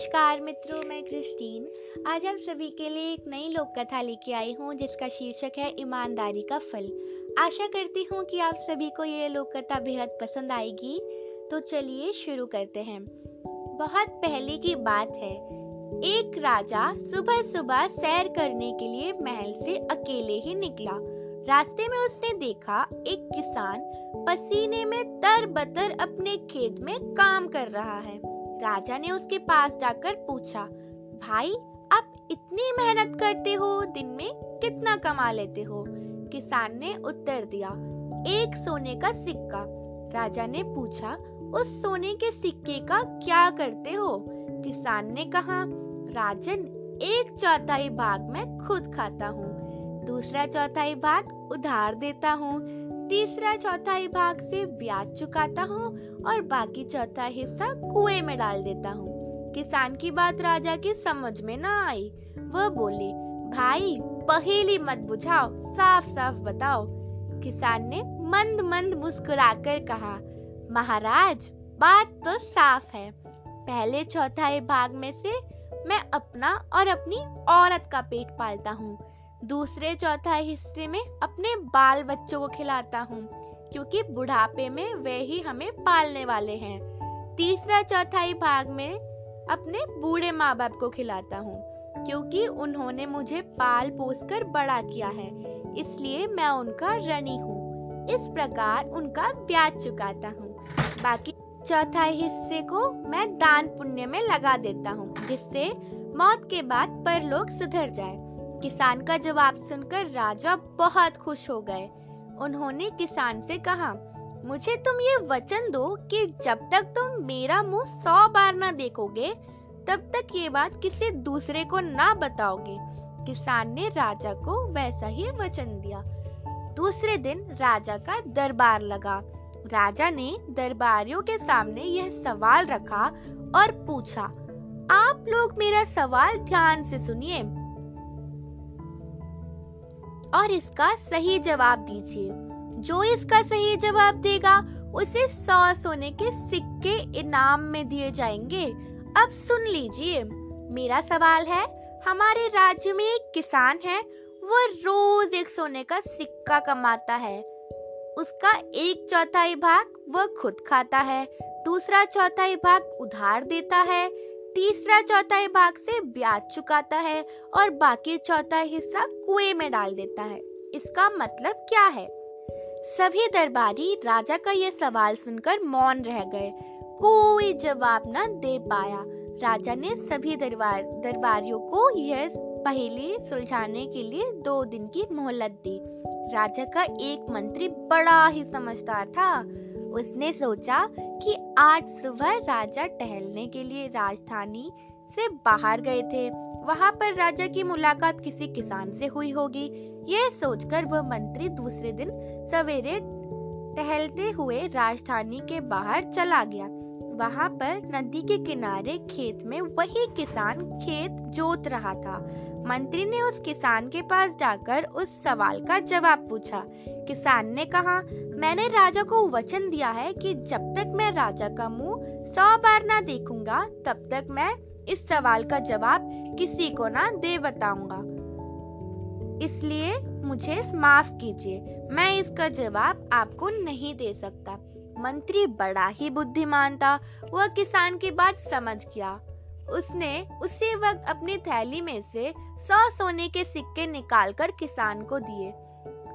नमस्कार मित्रों, मैं क्रिस्टीन। आज आप सभी के लिए एक नई लोक कथा लेके आई हूँ, जिसका शीर्षक है ईमानदारी का फल। आशा करती हूँ कि आप सभी को ये लोक कथा बेहद पसंद आएगी। तो चलिए शुरू करते हैं। बहुत पहले की बात है, एक राजा सुबह सुबह सैर करने के लिए महल से अकेले ही निकला। रास्ते में उसने देखा, एक किसान पसीने में तर बतर अपने खेत में काम कर रहा है। राजा ने उसके पास जाकर पूछा, भाई, आप इतनी मेहनत करते हो, दिन में कितना कमा लेते हो? किसान ने उत्तर दिया, एक सोने का सिक्का। राजा ने पूछा, उस सोने के सिक्के का क्या करते हो? किसान ने कहा, राजन, एक चौथाई भाग मैं खुद खाता हूँ। दूसरा चौथाई भाग उधार देता हूँ। तीसरा चौथाई भाग से ब्याज चुकाता हूँ और बाकी चौथा हिस्सा कुएँ में डाल देता हूँ। किसान की बात राजा की समझ में ना आई। वह बोले, भाई, पहेली मत बुझाओ साफ़ साफ़ बताओ। किसान ने मंद मंद मुस्कुराकर कहा, महाराज, बात तो साफ़ है। पहले चौथाई भाग में से मैं अपना और अपनी औरत का पेट पालता हूँ। दूसरे चौथाई हिस्से में अपने बाल बच्चों को खिलाता हूँ, क्योंकि बुढ़ापे में वे ही हमें पालने वाले हैं। तीसरा चौथाई भाग में अपने बूढ़े माँ बाप को खिलाता हूँ, क्योंकि उन्होंने मुझे पाल पोस कर बड़ा किया है, इसलिए मैं उनका ऋणी हूँ। इस प्रकार उनका ब्याज चुकाता हूँ। बाकी चौथाई हिस्से को मैं दान पुण्य में लगा देता हूँ, जिससे मौत के बाद परलोक सुधर जाए। किसान का जवाब सुनकर राजा बहुत खुश हो गए। उन्होंने किसान से कहा, मुझे तुम ये वचन दो कि जब तक तुम मेरा मुँह सौ बार ना देखोगे, तब तक ये बात किसी दूसरे को ना बताओगे। किसान ने राजा को वैसा ही वचन दिया। दूसरे दिन राजा का दरबार लगा। राजा ने दरबारियों के सामने यह सवाल रखा और पूछा, आप लोग मेरा सवाल ध्यान से सुनिए। और इसका सही जवाब दीजिए। जो इसका सही जवाब देगा, उसे सौ सोने के सिक्के इनाम में दिए जाएँगे। अब सुन लीजिए। मेरा सवाल है, हमारे राज्य में एक किसान है, वो रोज एक सोने का सिक्का कमाता है। उसका एक चौथाई भाग वह खुद खाता है, दूसरा चौथाई भाग उधार देता है तीसरा चौथाई भाग से ब्याज चुकाता है और बाकी चौथा हिस्सा कुएँ में डाल देता है। इसका मतलब क्या है? सभी दरबारी राजा का यह सवाल सुनकर मौन रह गए। कोई जवाब न दे पाया। राजा ने सभी दरबार, दरबारियों को यह पहेली सुलझाने के लिए दो दिन की मोहलत दी। राजा का एक मंत्री बड़ा ही समझदार था। उसने सोचा कि आज सुबह राजा टहलने के लिए राजधानी से बाहर गए थे। वहाँ पर राजा की मुलाकात किसी किसान से हुई होगी। यह सोचकर वह मंत्री दूसरे दिन सवेरे टहलते हुए राजधानी के बाहर चला गया। वहाँ पर नदी के किनारे खेत में वही किसान खेत जोत रहा था। मंत्री ने उस किसान के पास जाकर उस सवाल का जवाब पूछा। किसान ने कहा मैंने राजा को वचन दिया है कि जब तक मैं राजा का मुँह सौ बार ना देखूँगा, तब तक मैं इस सवाल का जवाब किसी को ना दे बताऊँगा। इसलिए मुझे माफ़ कीजिए, मैं इसका जवाब आपको नहीं दे सकता। मंत्री बड़ा ही बुद्धिमान था, वह किसान की बात समझ गया। उसने उसी वक्त अपनी थैली में से सौ सोने के सिक्के निकालकर किसान को दिए।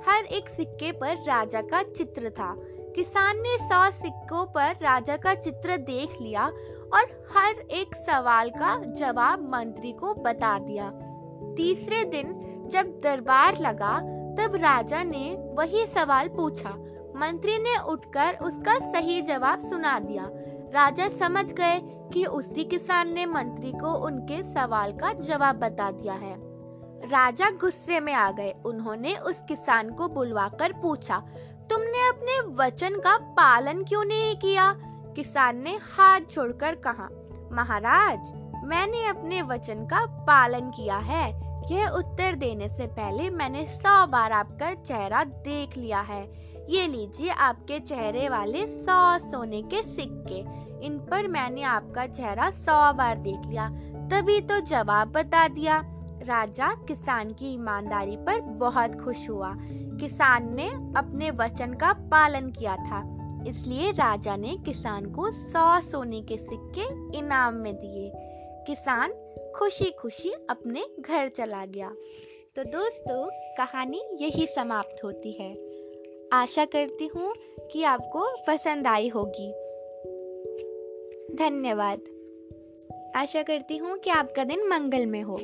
हर एक सिक्के पर राजा का चित्र था। किसान ने सौ सिक्कों पर राजा का चित्र देख लिया और हर एक सवाल का जवाब मंत्री को बता दिया। तीसरे दिन जब दरबार लगा, तब राजा ने वही सवाल पूछा। मंत्री ने उठकर उसका सही जवाब सुना दिया। राजा समझ गए कि उसी किसान ने मंत्री को उनके सवाल का जवाब बता दिया है। राजा गुस्से में आ गए। उन्होंने उस किसान को बुलवाकर पूछा, तुमने अपने वचन का पालन क्यों नहीं किया? किसान ने हाथ छोड़कर कहा, महाराज, मैंने अपने वचन का पालन किया है। यह उत्तर देने से पहले मैंने सौ बार आपका चेहरा देख लिया है। ये लीजिए आपके चेहरे वाले सौ सोने के सिक्के। इन पर मैंने आपका चेहरा सौ बार देख लिया। तभी तो जवाब बता दिया। राजा किसान की ईमानदारी पर बहुत खुश हुआ। किसान ने अपने वचन का पालन किया था। इसलिए राजा ने किसान को सौ सोने के सिक्के इनाम में दिए। किसान खुशी खुशी अपने घर चला गया। तो दोस्तों, कहानी यही समाप्त होती है। आशा करती हूँ कि आपको पसंद आई होगी। धन्यवाद। आशा करती हूँ कि आपका दिन मंगल में हो।